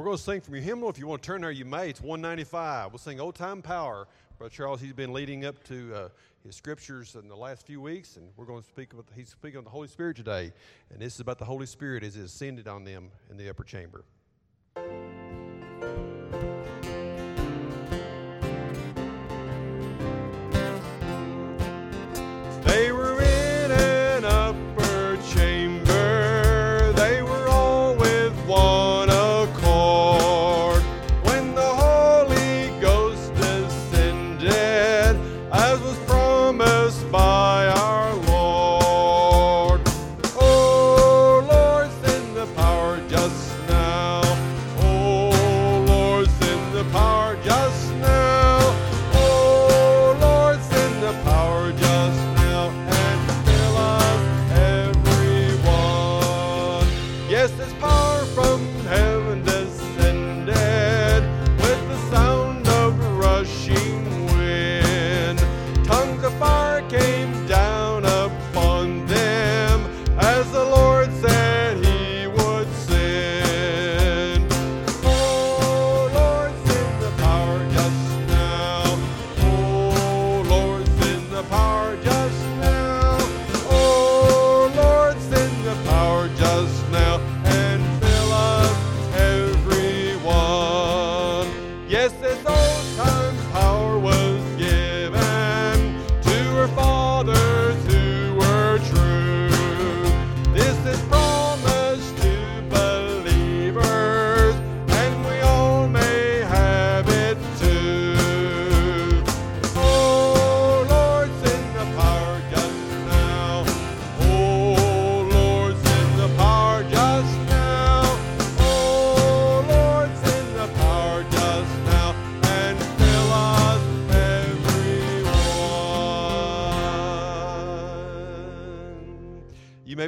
We're going to sing from your hymnal. If you want to turn there, you may. It's 195. We'll sing Old Time Power. Brother Charles, he's been leading up to uh, his scriptures in the last few weeks, and we're going to speak about, he's speaking on the Holy Spirit today. And this is about the Holy Spirit as it ascended on them in the upper chamber.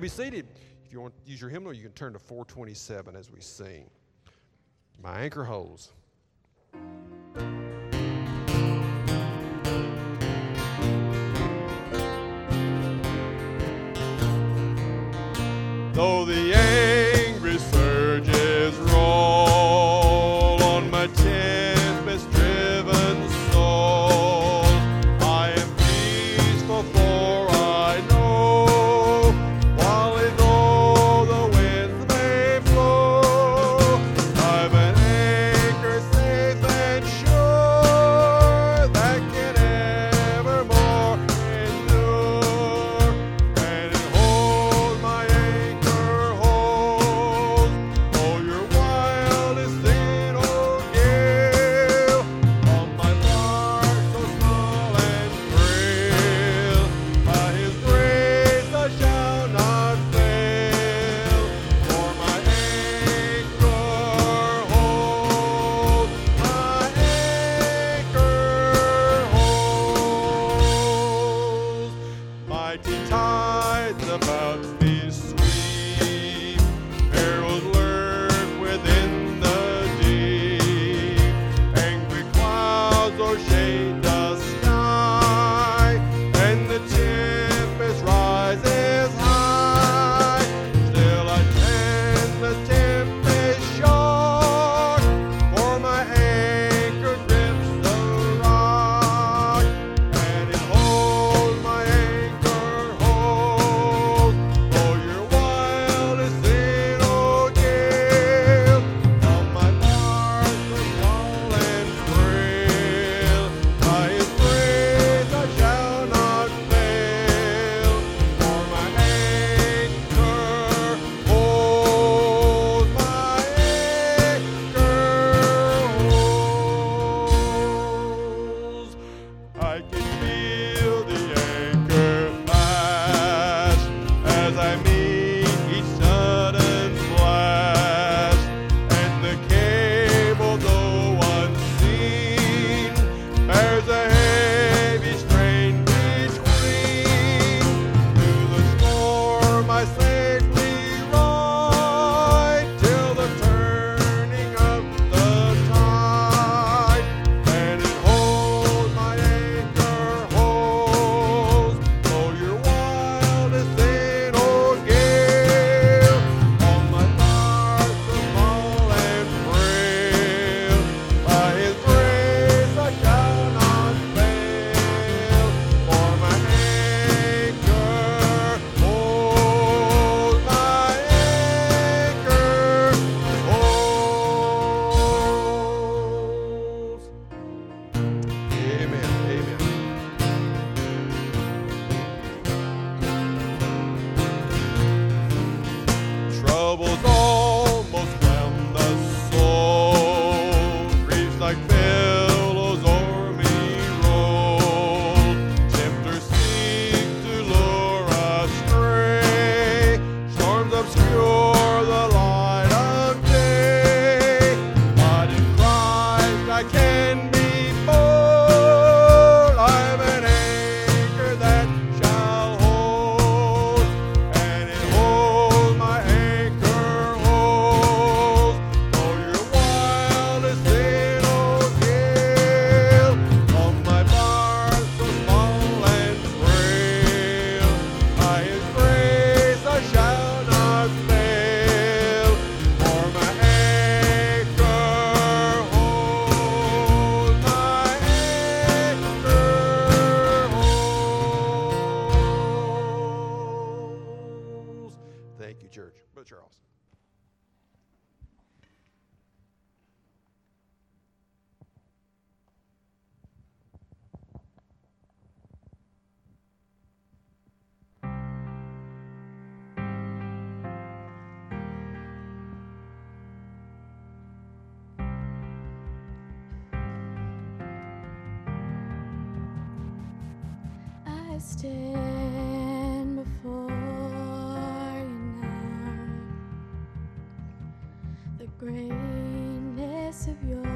be seated. If you want to use your hymnal, you can turn to 427 as we sing. My anchor holds. Though the angry surges roll. go, Charles. stay greatness of your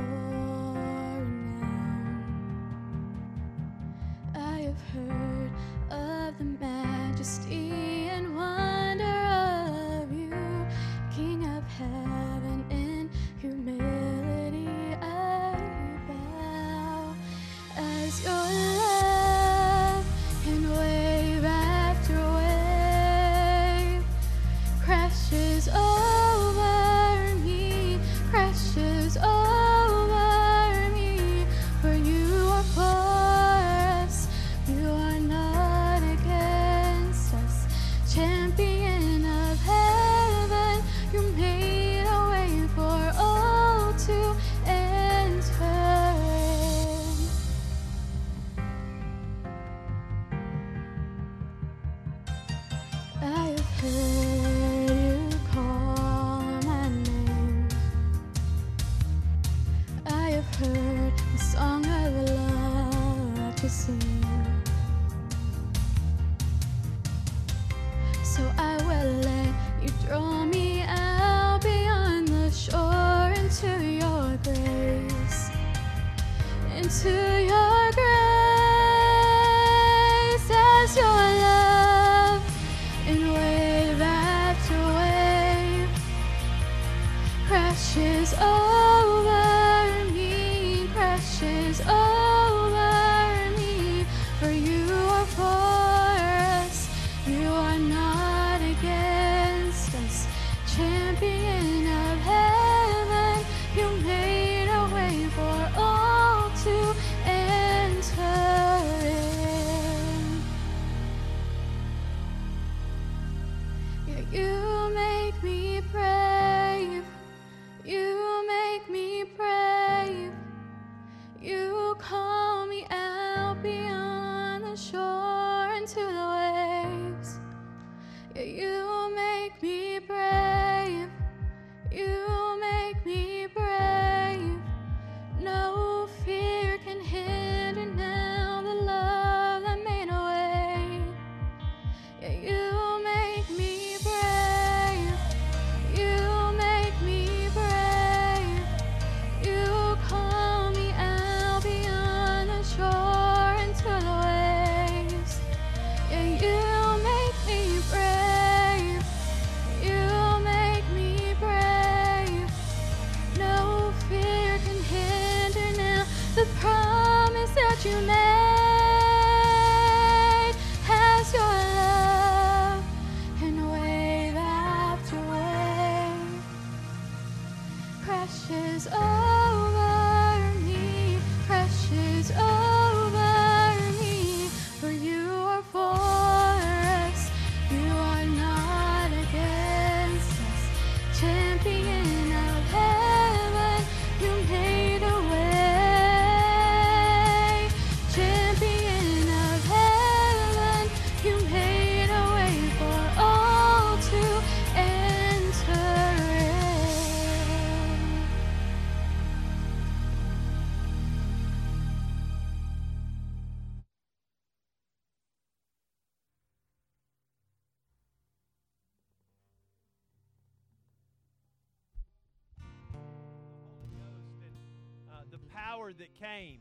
power that came.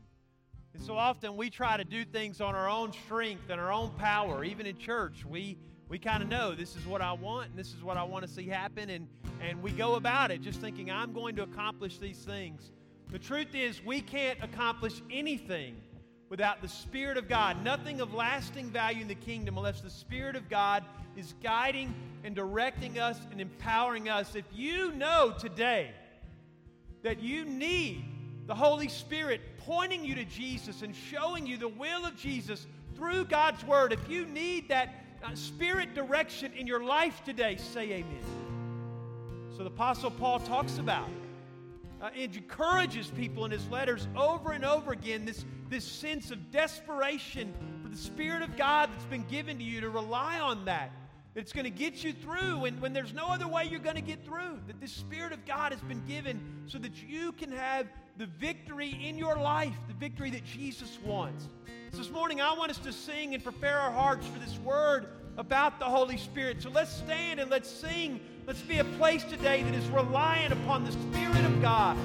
And so often we try to do things on our own strength and our own power. Even in church, we we kind of know this is what I want and this is what I want to see happen, and and we go about it just thinking I'm going to accomplish these things. The truth is, we can't accomplish anything without the Spirit of God. Nothing of lasting value in the kingdom unless the Spirit of God is guiding and directing us and empowering us. If you know today that you need the Holy Spirit pointing you to Jesus and showing you the will of Jesus through God's Word. If you need that uh, Spirit direction in your life today, say amen. So the Apostle Paul talks about uh, encourages people in his letters over and over again this, this sense of desperation for the Spirit of God that's been given to you to rely on that. It's going to get you through when, when there's no other way you're going to get through. That this Spirit of God has been given so that you can have the victory in your life, the victory that Jesus wants. So this morning, I want us to sing and prepare our hearts for this word about the Holy Spirit. So let's stand and let's sing. Let's be a place today that is reliant upon the Spirit of God.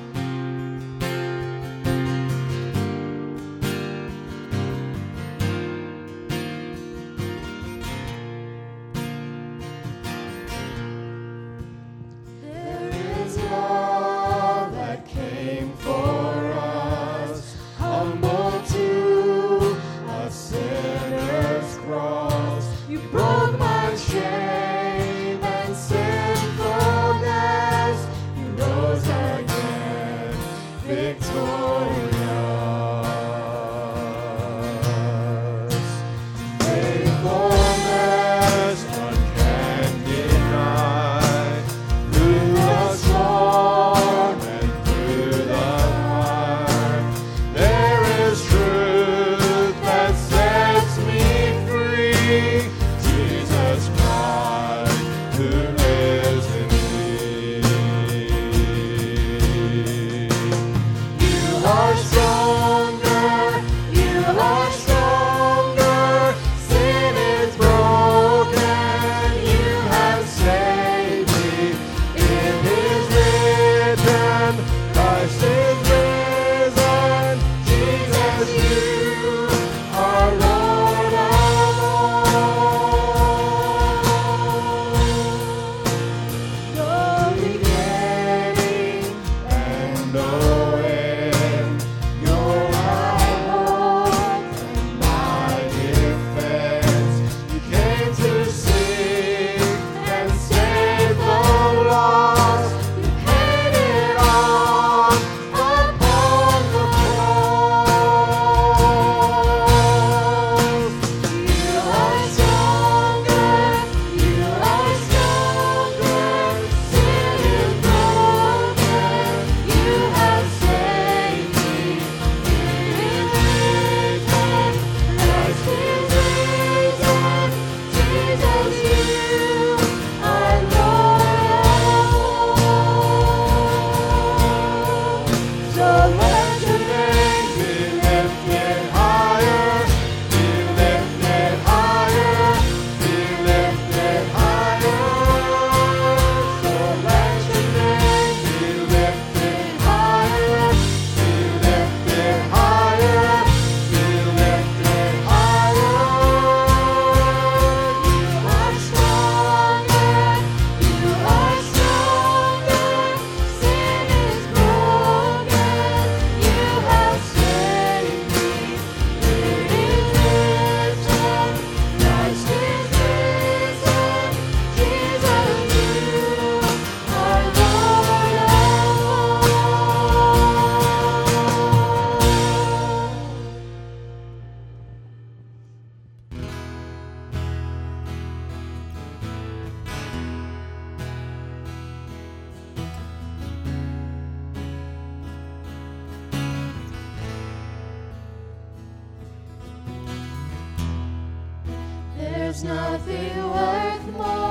nothing worth more.